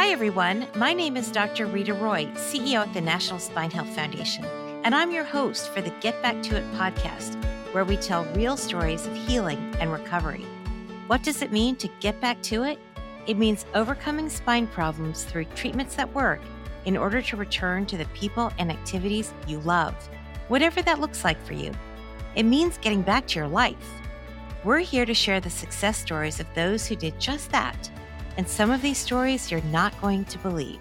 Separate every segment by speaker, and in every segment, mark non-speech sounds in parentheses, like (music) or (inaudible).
Speaker 1: Hi, everyone. My name is Dr. Rita Roy, CEO at the National Spine Health Foundation, and I'm your host for the Get Back to It podcast, where we tell real stories of healing and recovery. What does it mean to get back to it? It means overcoming spine problems through treatments that work in order to return to the people and activities you love, whatever that looks like for you. It means getting back to your life. We're here to share the success stories of those who did just that and some of these stories you're not going to believe.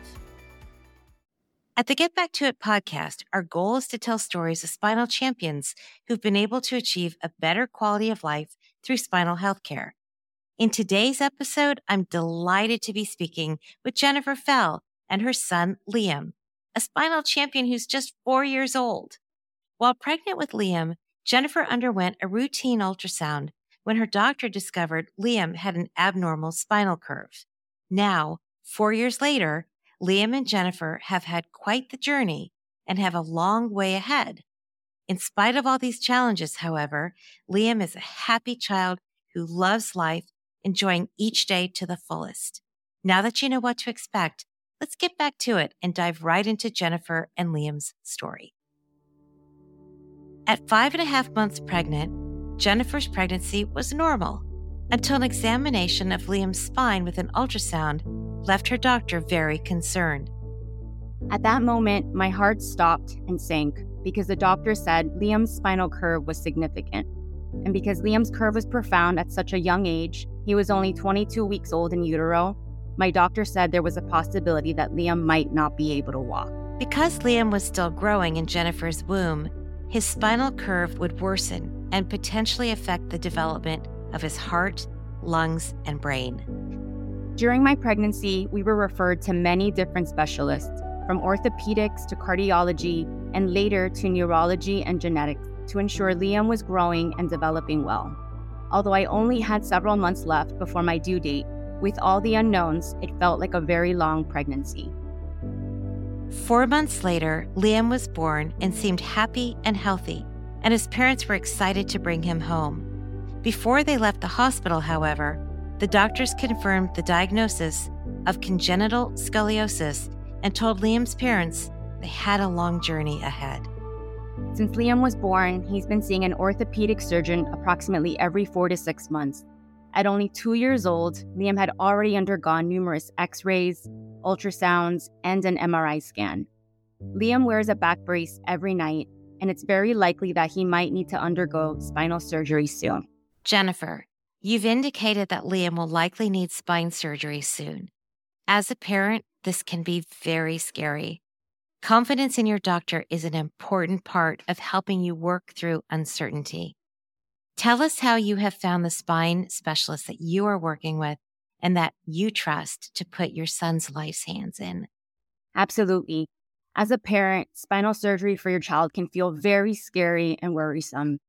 Speaker 1: At the Get Back to It podcast, our goal is to tell stories of spinal champions who've been able to achieve a better quality of life through spinal health care. In today's episode, I'm delighted to be speaking with Jennifer Fell and her son, Liam, a spinal champion who's just four years old. While pregnant with Liam, Jennifer underwent a routine ultrasound when her doctor discovered Liam had an abnormal spinal curve. Now, four years later, Liam and Jennifer have had quite the journey and have a long way ahead. In spite of all these challenges, however, Liam is a happy child who loves life, enjoying each day to the fullest. Now that you know what to expect, let's get back to it and dive right into Jennifer and Liam's story. At five and a half months pregnant, Jennifer's pregnancy was normal until an examination of Liam's spine with an ultrasound left her doctor very concerned.
Speaker 2: At that moment, my heart stopped and sank because the doctor said Liam's spinal curve was significant. And because Liam's curve was profound at such a young age, he was only 22 weeks old in utero, my doctor said there was a possibility that Liam might not be able to walk.
Speaker 1: Because Liam was still growing in Jennifer's womb, his spinal curve would worsen and potentially affect the development of his heart, lungs, and brain.
Speaker 2: During my pregnancy, we were referred to many different specialists, from orthopedics to cardiology, and later to neurology and genetics, to ensure Liam was growing and developing well. Although I only had several months left before my due date, with all the unknowns, it felt like a very long pregnancy.
Speaker 1: Four months later, Liam was born and seemed happy and healthy, and his parents were excited to bring him home. Before they left the hospital, however, the doctors confirmed the diagnosis of congenital scoliosis and told Liam's parents they had a long journey ahead.
Speaker 2: Since Liam was born, he's been seeing an orthopedic surgeon approximately every four to six months. At only two years old, Liam had already undergone numerous x rays, ultrasounds, and an MRI scan. Liam wears a back brace every night, and it's very likely that he might need to undergo spinal surgery soon.
Speaker 1: Jennifer, you've indicated that Liam will likely need spine surgery soon. As a parent, this can be very scary. Confidence in your doctor is an important part of helping you work through uncertainty. Tell us how you have found the spine specialist that you are working with and that you trust to put your son's life's hands in.
Speaker 2: Absolutely. As a parent, spinal surgery for your child can feel very scary and worrisome.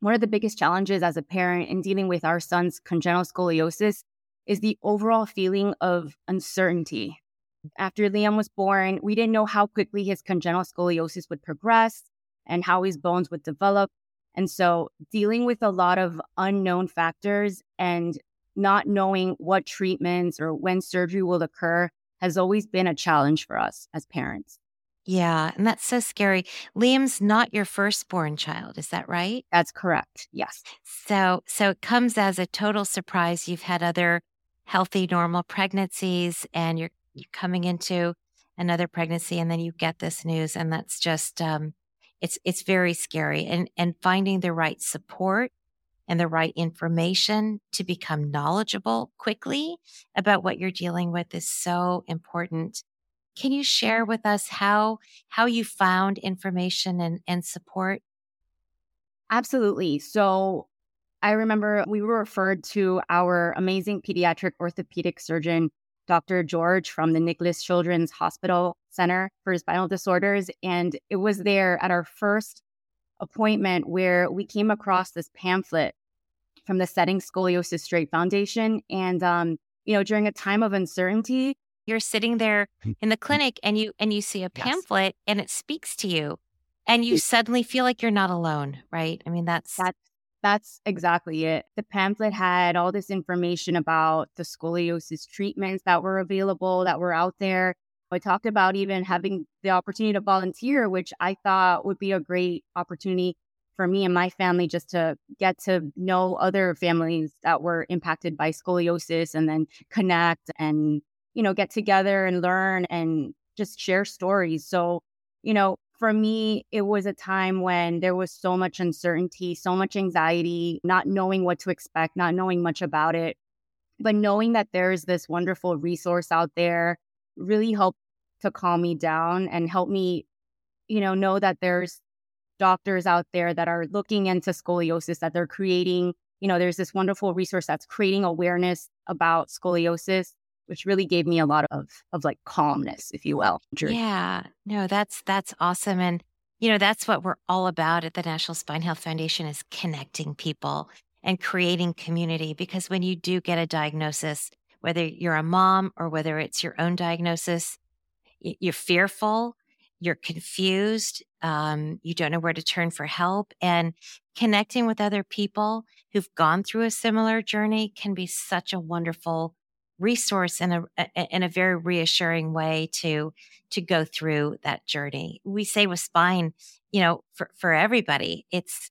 Speaker 2: One of the biggest challenges as a parent in dealing with our son's congenital scoliosis is the overall feeling of uncertainty. After Liam was born, we didn't know how quickly his congenital scoliosis would progress and how his bones would develop. And so, dealing with a lot of unknown factors and not knowing what treatments or when surgery will occur has always been a challenge for us as parents.
Speaker 1: Yeah, and that's so scary. Liam's not your firstborn child, is that right?
Speaker 2: That's correct. Yes.
Speaker 1: So so it comes as a total surprise you've had other healthy normal pregnancies and you're you're coming into another pregnancy and then you get this news and that's just um it's it's very scary and and finding the right support and the right information to become knowledgeable quickly about what you're dealing with is so important. Can you share with us how how you found information and, and support?
Speaker 2: Absolutely. So I remember we were referred to our amazing pediatric orthopedic surgeon, Dr. George from the Nicklaus Children's Hospital Center for Spinal Disorders. And it was there at our first appointment where we came across this pamphlet from the Setting Scoliosis Straight Foundation. And, um, you know, during a time of uncertainty,
Speaker 1: you're sitting there (laughs) in the clinic and you and you see a pamphlet yes. and it speaks to you and you suddenly feel like you're not alone right i mean that's
Speaker 2: that's That's exactly it. The pamphlet had all this information about the scoliosis treatments that were available, that were out there. I talked about even having the opportunity to volunteer, which I thought would be a great opportunity for me and my family just to get to know other families that were impacted by scoliosis and then connect and, you know, get together and learn and just share stories. So, you know, for me, it was a time when there was so much uncertainty, so much anxiety, not knowing what to expect, not knowing much about it. But knowing that there's this wonderful resource out there really helped to calm me down and help me, you know, know that there's doctors out there that are looking into scoliosis, that they're creating, you know, there's this wonderful resource that's creating awareness about scoliosis which really gave me a lot of of like calmness, if you will.
Speaker 1: Yeah, no, that's that's awesome, and you know that's what we're all about at the National Spine Health Foundation is connecting people and creating community. Because when you do get a diagnosis, whether you're a mom or whether it's your own diagnosis, you're fearful, you're confused, um, you don't know where to turn for help, and connecting with other people who've gone through a similar journey can be such a wonderful resource in a, in a very reassuring way to to go through that journey. We say with spine, you know, for for everybody, it's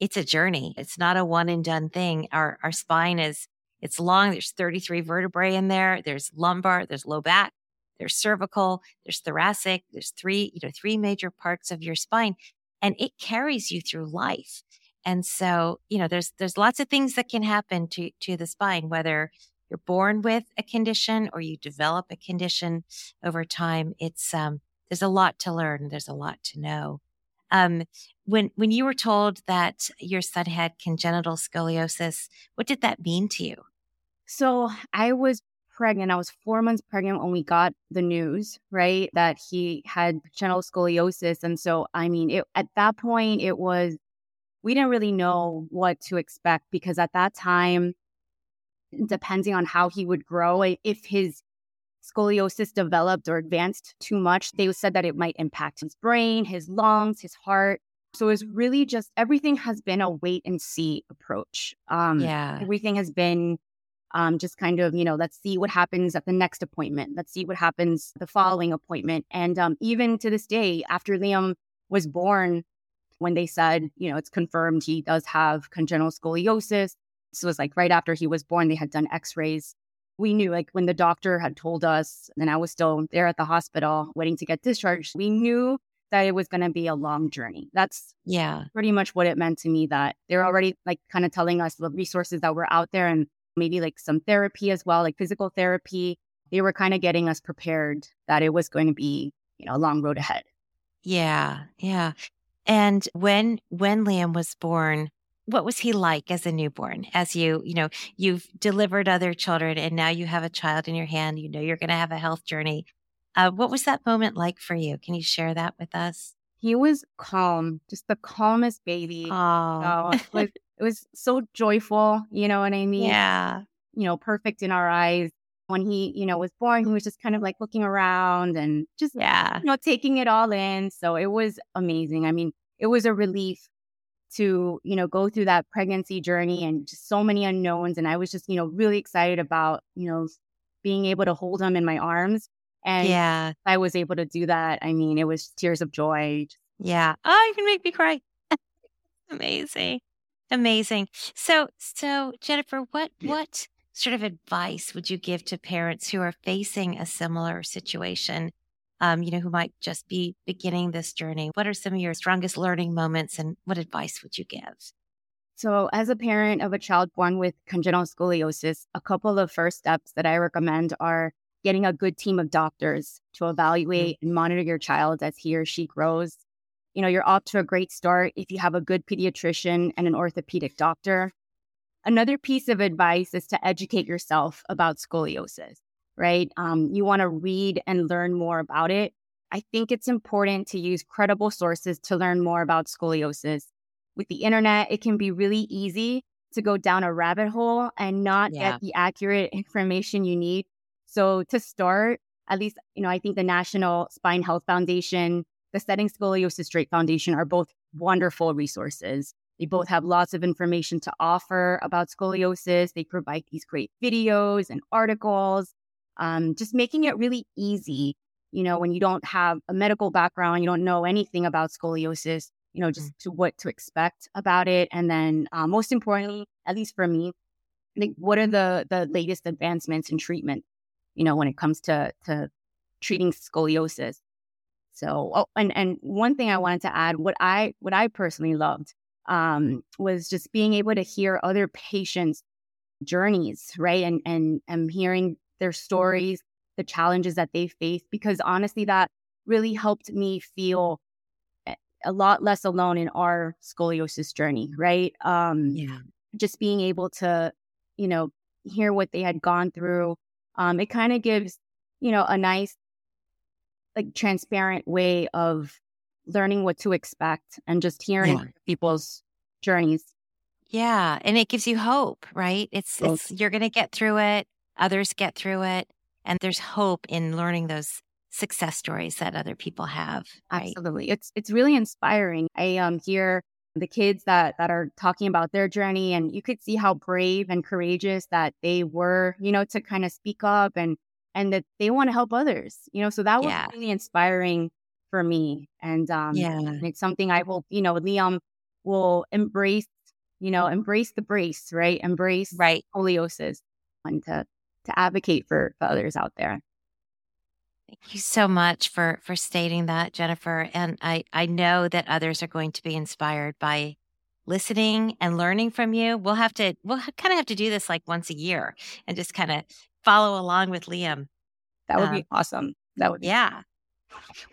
Speaker 1: it's a journey. It's not a one and done thing. Our our spine is it's long. There's 33 vertebrae in there. There's lumbar, there's low back, there's cervical, there's thoracic, there's three, you know, three major parts of your spine and it carries you through life. And so, you know, there's there's lots of things that can happen to to the spine whether you're born with a condition or you develop a condition over time, it's um, there's a lot to learn. There's a lot to know. Um, when when you were told that your son had congenital scoliosis, what did that mean to you?
Speaker 2: So I was pregnant. I was four months pregnant when we got the news, right, that he had congenital scoliosis. And so, I mean, it, at that point, it was we didn't really know what to expect because at that time depending on how he would grow. If his scoliosis developed or advanced too much, they said that it might impact his brain, his lungs, his heart. So it's really just everything has been a wait and see approach. Um, yeah. Everything has been um, just kind of, you know, let's see what happens at the next appointment. Let's see what happens the following appointment. And um, even to this day, after Liam was born, when they said, you know, it's confirmed he does have congenital scoliosis, this was like right after he was born, they had done x rays. We knew, like, when the doctor had told us, and I was still there at the hospital waiting to get discharged, we knew that it was going to be a long journey. That's yeah, pretty much what it meant to me that they're already like kind of telling us the resources that were out there and maybe like some therapy as well, like physical therapy. They were kind of getting us prepared that it was going to be, you know, a long road ahead.
Speaker 1: Yeah. Yeah. And when when Liam was born, what was he like as a newborn? As you you know you've delivered other children and now you have a child in your hand you know you're going to have a health journey. Uh, what was that moment like for you? Can you share that with us?
Speaker 2: He was calm just the calmest baby.
Speaker 1: Oh
Speaker 2: so it, was, it was so joyful you know what i (laughs) mean?
Speaker 1: Yeah.
Speaker 2: You know perfect in our eyes. When he you know was born he was just kind of like looking around and just yeah. you know taking it all in. So it was amazing. I mean it was a relief to, you know, go through that pregnancy journey and just so many unknowns. And I was just, you know, really excited about, you know, being able to hold him in my arms. And yeah, I was able to do that. I mean, it was tears of joy.
Speaker 1: Yeah. Oh, you can make me cry. (laughs) Amazing. Amazing. So, so Jennifer, what, what sort of advice would you give to parents who are facing a similar situation um, you know, who might just be beginning this journey? What are some of your strongest learning moments and what advice would you give?
Speaker 2: So, as a parent of a child born with congenital scoliosis, a couple of first steps that I recommend are getting a good team of doctors to evaluate mm-hmm. and monitor your child as he or she grows. You know, you're off to a great start if you have a good pediatrician and an orthopedic doctor. Another piece of advice is to educate yourself about scoliosis right? Um, you want to read and learn more about it. I think it's important to use credible sources to learn more about scoliosis. With the internet, it can be really easy to go down a rabbit hole and not yeah. get the accurate (laughs) information you need. So to start, at least, you know, I think the National Spine Health Foundation, the Setting Scoliosis Straight Foundation are both wonderful resources. They both have lots of information to offer about scoliosis. They provide these great videos and articles, um, just making it really easy. You know, when you don't have a medical background, you don't know anything about scoliosis, you know, just mm. to what to expect about it. And then uh, most importantly, at least for me, like what are the the latest advancements in treatment, you know, when it comes to to treating scoliosis. So, oh, and and one thing I wanted to add, what I what I personally loved um, was just being able to hear other patients' journeys, right, and and and hearing their mm-hmm. stories, the challenges that they face, because honestly, that really helped me feel a lot less alone in our scoliosis journey, right? Um, yeah. Just being able to, you know, hear what they had gone through. Um, it kind of gives, you know, a nice, like, transparent way of learning what to expect and just hearing yeah. people's journeys.
Speaker 1: Yeah, and it gives you hope, right? It's it's you're going to get through it. Others get through it, and there's hope in learning those success stories that other people have.
Speaker 2: Right? Absolutely. It's it's really inspiring. I um hear the kids that that are talking about their journey and you could see how brave and courageous that they were, you know, to kind of speak up and and that they want to help others. You know, so that was yeah. really inspiring for me. And um yeah. it's something I hope, you know, Liam will embrace, you know, embrace the brace, right? Embrace
Speaker 1: right
Speaker 2: scoliosis and to to advocate for, for others out there.
Speaker 1: Thank you so much for for stating that, Jennifer. And I I know that others are going to be inspired by listening and learning from you. We'll have to we'll kind of have to do this like once a year and just kind of follow along with Liam.
Speaker 2: That would um, be awesome. That would be
Speaker 1: yeah.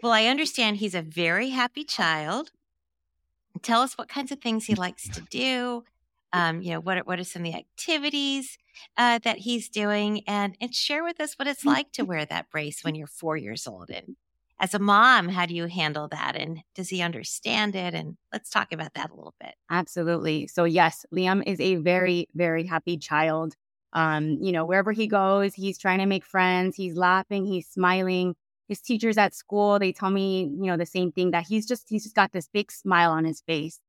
Speaker 1: Well, I understand he's a very happy child. Tell us what kinds of things he likes to do. Um, you know, what are, what are some of the activities uh, that he's doing and and share with us what it's like to wear that brace when you're four years old and as a mom how do you handle that and does he understand it and let's talk about that a little bit.
Speaker 2: Absolutely. So yes liam is a very very happy child. Um you know wherever he goes he's trying to make friends he's laughing he's smiling. His teachers at school they tell me you know the same thing that he's just he's just got this big smile on his face.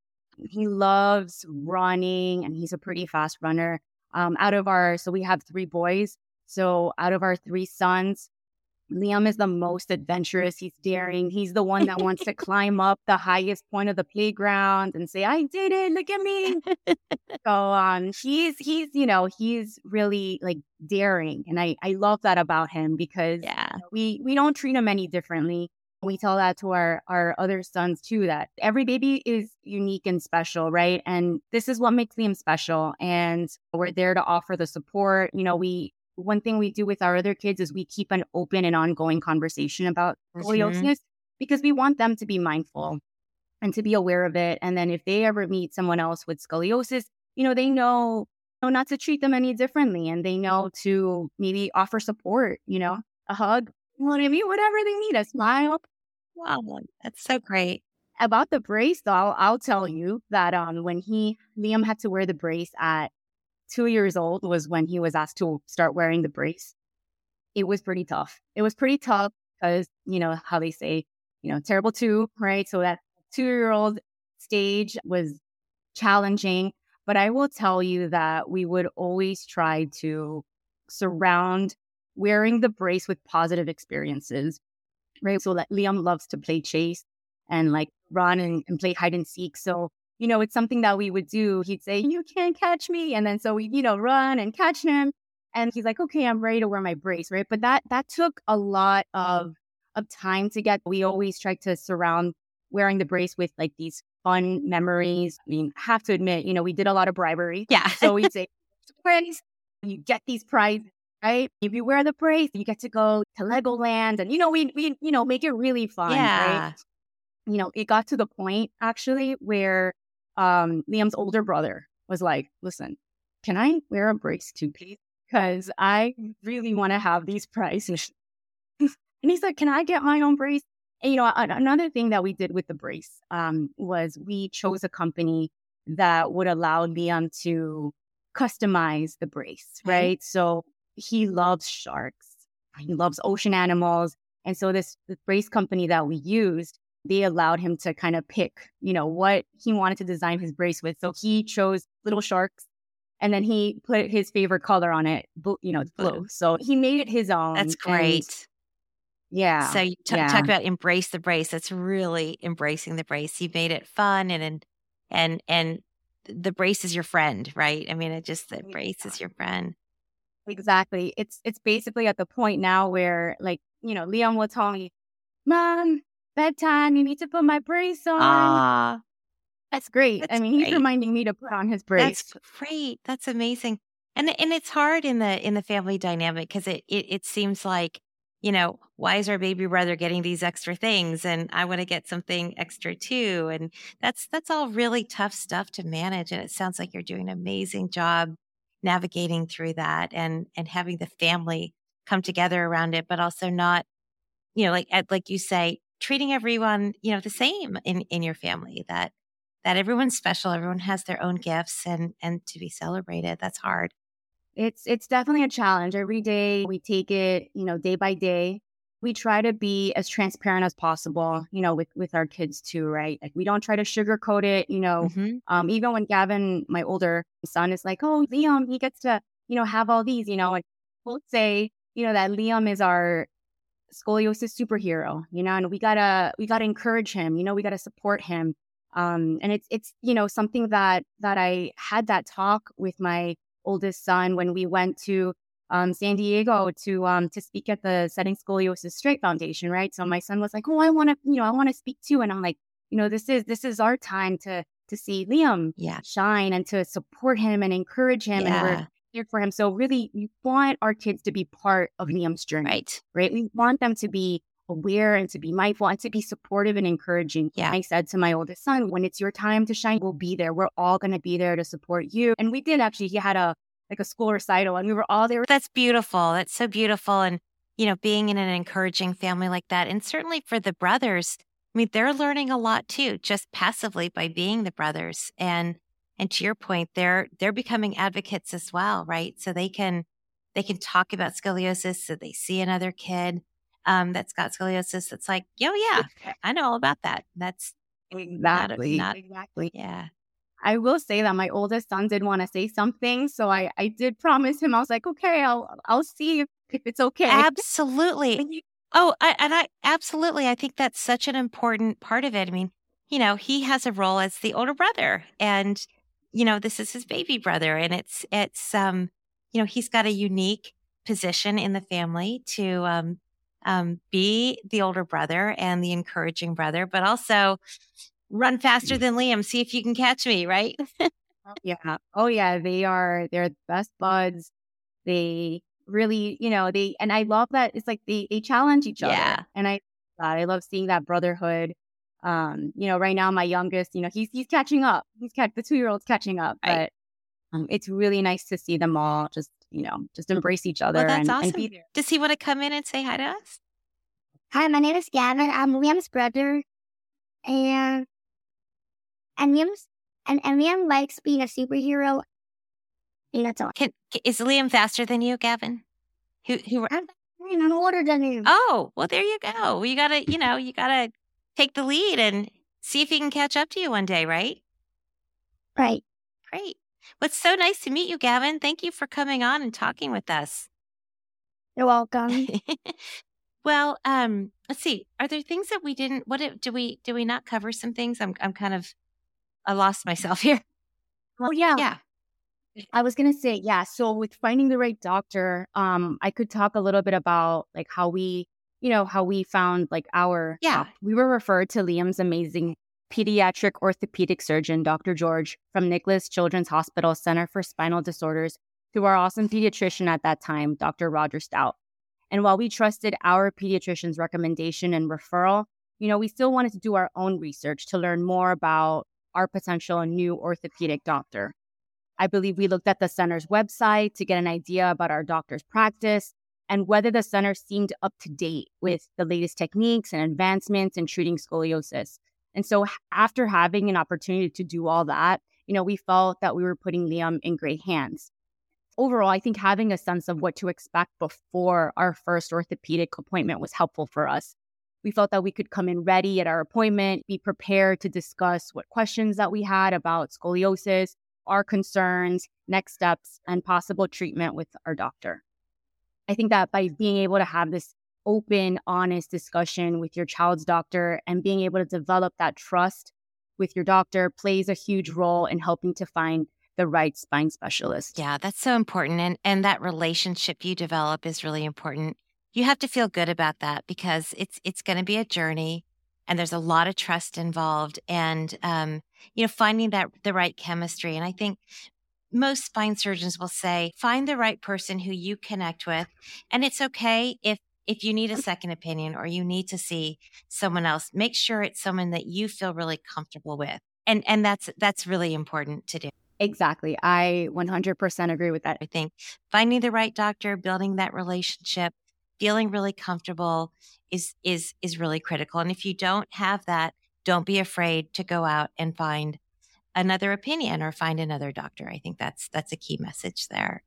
Speaker 2: He loves running and he's a pretty fast runner um, out of our, so we have three boys. So out of our three sons, Liam is the most adventurous. He's daring. He's the one that wants to (laughs) climb up the highest point of the playground and say, "I did it! Look at me!" (laughs) so um, he's he's you know he's really like daring, and I I love that about him because yeah. we we don't treat him any differently. We tell that to our our other sons too that every baby is unique and special, right? And this is what makes them special. And we're there to offer the support. You know, we one thing we do with our other kids is we keep an open and ongoing conversation about scoliosis mm-hmm. because we want them to be mindful and to be aware of it. And then if they ever meet someone else with scoliosis, you know, they know, know not to treat them any differently and they know to maybe offer support, you know, a hug, you know what have you, whatever they need, a smile.
Speaker 1: Wow, that's so great.
Speaker 2: About the brace, though, I'll, I'll tell you that um, when he Liam had to wear the brace at two years old was when he was asked to start wearing the brace. It was pretty tough. It was pretty tough because you know how they say, you know, terrible two, right? So that two year old stage was challenging. But I will tell you that we would always try to surround wearing the brace with positive experiences, right? So that Liam loves to play chase and like run and, and play hide and seek. So, you know, it's something that we would do. He'd say, You can't catch me. And then so we, you know, run and catch him. And he's like, Okay, I'm ready to wear my brace, right? But that that took a lot of of time to get. We always try to surround wearing the brace with like these fun memories. I mean, have to admit, you know, we did a lot of bribery.
Speaker 1: Yeah.
Speaker 2: So we'd (laughs) say, you get these prizes right? If you wear the brace, you get to go to Legoland and, you know, we, we, you know, make it really fun, yeah. right? You know, it got to the point actually where um, Liam's older brother was like, listen, can I wear a brace too, please? Because I really want to have these prizes. (laughs) and he's like, can I get my own brace? And, you know, another thing that we did with the brace um, was we chose a company that would allow Liam to customize the brace, right? So he loves sharks. He loves ocean animals. And so this, this brace company that we used they allowed him to kind of pick, you know, what he wanted to design his brace with. So he chose little sharks and then he put his favorite color on it, you know, blue. So he made it his own.
Speaker 1: That's great.
Speaker 2: yeah.
Speaker 1: So you t-
Speaker 2: yeah.
Speaker 1: talk about embrace the brace. That's really embracing the brace. You made it fun and and and the brace is your friend, right? I mean, it just the oh, brace is your friend.
Speaker 2: Exactly. It's it's basically at the point now where like, you know, Liam will tell me, Mom, bedtime, you need to put my brace on.
Speaker 1: Ah,
Speaker 2: That's great.
Speaker 1: That's
Speaker 2: I mean, he's reminding me to put on his brace.
Speaker 1: that's great. That's amazing. And and it's hard in the in the family dynamic because it, it it seems like you know why is our baby brother getting these extra things and I want to get something extra too and that's that's all really tough stuff to manage and it sounds like you're doing an amazing job navigating through that and and having the family come together around it but also not you know like like you say treating everyone you know the same in in your family that that everyone's special everyone has their own gifts and and to be celebrated that's hard
Speaker 2: It's it's definitely a challenge. Every day we take it, you know, day by day. We try to be as transparent as possible, you know, with with our kids too, right? Like we don't try to sugarcoat it, you know.
Speaker 1: Mhm.
Speaker 2: Um, even when Gavin, my older son, is like, "Oh, Liam, he gets to, you know, have all these," you know, and we'll say, you know, that Liam is our scoliosis superhero, you know, and we gotta we gotta encourage him, you know, we gotta support him. Um, and it's it's you know something that that I had that talk with my oldest son when we went to um, San Diego to um, to speak at the Setting Scoliosis Straight Foundation, right? So my son was like, "Oh, I want to, you know, I want to speak too," and I'm like, you know, this is this is our time to to see Liam
Speaker 1: yeah
Speaker 2: shine and to support him and encourage him, and we're here for him. So really, we want our kids to be part of Liam's journey,
Speaker 1: right
Speaker 2: right? We want them to be aware and to be mindful and to be supportive and encouraging.
Speaker 1: Yeah.
Speaker 2: I said to my oldest son, when it's your time to shine, we'll be there. We're all going to be there to support you. And we did actually, he had a, like a school recital and we were all there.
Speaker 1: That's beautiful. That's so beautiful. And, you know, being in an encouraging family like that, and certainly for the brothers, I mean, they're learning a lot too, just passively by being the brothers. And and to your point, they're they're becoming advocates as well, right? So they can they can talk about scoliosis. So they see another kid um, that's got scoliosis. That's like, oh yeah, I know all about that. That's
Speaker 2: Exactly.
Speaker 1: not-
Speaker 2: exactly.
Speaker 1: yeah,
Speaker 2: I will say that my oldest son did want to say something. So I, I did promise him, I was like, okay, I'll, I'll see if, if it's okay.
Speaker 1: absolutely. Oh, I, and I absolutely. I think that's such an important part of it. I mean, you know, he has a role as the older brother, and you know, this is his baby brother, and it's it's um, you know, he's got a unique position in the family to um, um, be the older brother and the encouraging brother, but also run faster than Liam. See if you can catch me, right? (laughs)
Speaker 2: Yeah. Oh yeah. They are they're best buds. They really, you know, they and I love that it's like they they challenge each other.
Speaker 1: Yeah.
Speaker 2: And I God, I love seeing that brotherhood. Um, you know, right now my youngest, you know, he's he's catching up. He's catch the two year old's catching up.
Speaker 1: Right.
Speaker 2: But um, it's really nice to see them all just, you know, just embrace each other
Speaker 1: that's
Speaker 2: and,
Speaker 1: awesome.
Speaker 2: and be there.
Speaker 1: Does he want to come in and say hi to us?
Speaker 3: Hi, my name is Gavin. I'm Liam's brother, and and Liam's and, Liam likes being a superhero. And that's all.
Speaker 1: Can, is Liam faster than you, Gavin? Who who
Speaker 3: I'm, I'm older than him.
Speaker 1: Oh, well, there you go. You gotta, you know, you gotta take the lead and see if he can catch up to you one day, right?
Speaker 3: Right.
Speaker 1: Great. Well, it's so nice to meet you, Gavin. Thank you for coming on and talking with us.
Speaker 3: You're welcome. (laughs)
Speaker 1: well, um, let's see. Are there things that we didn't? What did, do we? Do we not cover some things? I'm, I'm kind of, I lost myself (laughs) here.
Speaker 2: Oh yeah.
Speaker 1: Yeah.
Speaker 2: I was gonna say, yeah. So with finding the right doctor, um, I could talk a little bit about like how we, you know, how we found like our
Speaker 1: Yeah.
Speaker 2: we were referred to Liam's amazing pediatric orthopedic surgeon, Dr. George, from Nicklaus Children's Hospital Center for Spinal Disorders, to our awesome pediatrician at that time, Dr. Roger Stout. And while we trusted our pediatrician's recommendation and referral, you know, we still wanted to do our own research to learn more about our potential new orthopedic doctor. I believe we looked at the center's website to get an idea about our doctor's practice and whether the center seemed up to date with the latest techniques and advancements in treating scoliosis. And so, after having an opportunity to do all that, you know, we felt that we were putting Liam in great hands. Overall, I think having a sense of what to expect before our first orthopedic appointment was helpful for us. We felt that we could come in ready at our appointment, be prepared to discuss what questions that we had about scoliosis, our concerns, next steps, and possible treatment with our doctor. I think that by being able to have this open, honest discussion with your child's doctor and being able to develop that trust with your doctor plays a huge role in helping to find the right spine specialist.
Speaker 1: Yeah, that's so important. And and that relationship you develop is really important. You have to feel good about that because it's it's going to be a journey and there's a lot of trust involved and um, you know finding that the right chemistry and i think most spine surgeons will say find the right person who you connect with and it's okay if if you need a second opinion or you need to see someone else make sure it's someone that you feel really comfortable with and and that's that's really important to do.
Speaker 2: Exactly i 100% agree with that.
Speaker 1: I think finding the right doctor building that relationship feeling really comfortable is is is really critical. And if you don't have that, don't be afraid to go out and find another opinion or find another doctor. I think that's that's a key message there.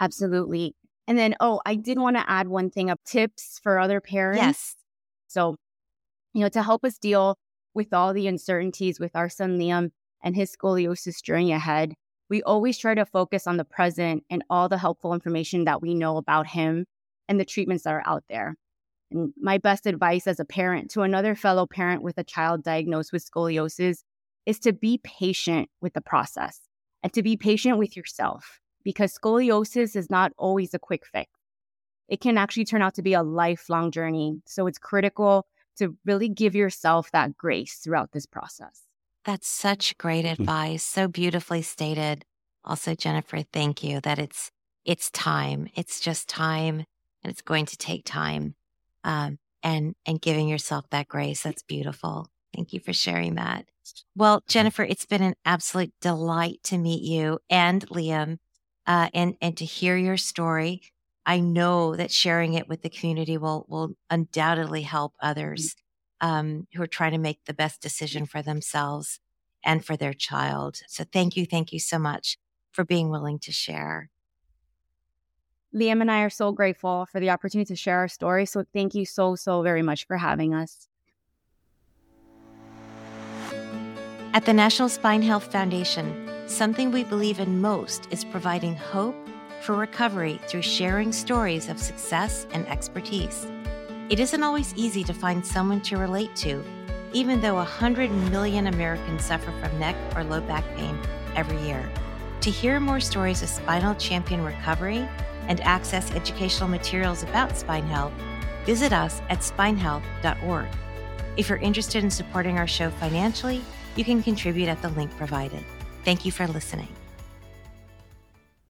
Speaker 2: Absolutely. And then oh, I did want to add one thing of tips for other parents.
Speaker 1: Yes.
Speaker 2: So, you know, to help us deal with all the uncertainties with our son Liam and his scoliosis journey ahead, we always try to focus on the present and all the helpful information that we know about him and the treatments that are out there. And my best advice as a parent to another fellow parent with a child diagnosed with scoliosis is to be patient with the process and to be patient with yourself because scoliosis is not always a quick fix. It can actually turn out to be a lifelong journey. So it's critical to really give yourself that grace throughout this process.
Speaker 1: That's such great hmm. advice. So beautifully stated. Also, Jennifer, thank you that it's it's time. It's just time and it's going to take time. Um, and and giving yourself that grace. That's beautiful. Thank you for sharing that. Well, Jennifer, it's been an absolute delight to meet you and Liam, uh, and and to hear your story. I know that sharing it with the community will will undoubtedly help others um, who are trying to make the best decision for themselves and for their child. So thank you, thank you so much for being willing to share.
Speaker 2: Liam and I are so grateful for the opportunity to share our story. So thank you so, so very much for having us.
Speaker 1: At the National Spine Health Foundation, something we believe in most is providing hope for recovery through sharing stories of success and expertise. It isn't always easy to find someone to relate to, even though 100 million Americans suffer from neck or low back pain every year. To hear more stories of spinal champion recovery, and access educational materials about spine health, visit us at spinehealth.org. If you're interested in supporting our show financially, you can contribute at the link provided. Thank you for listening.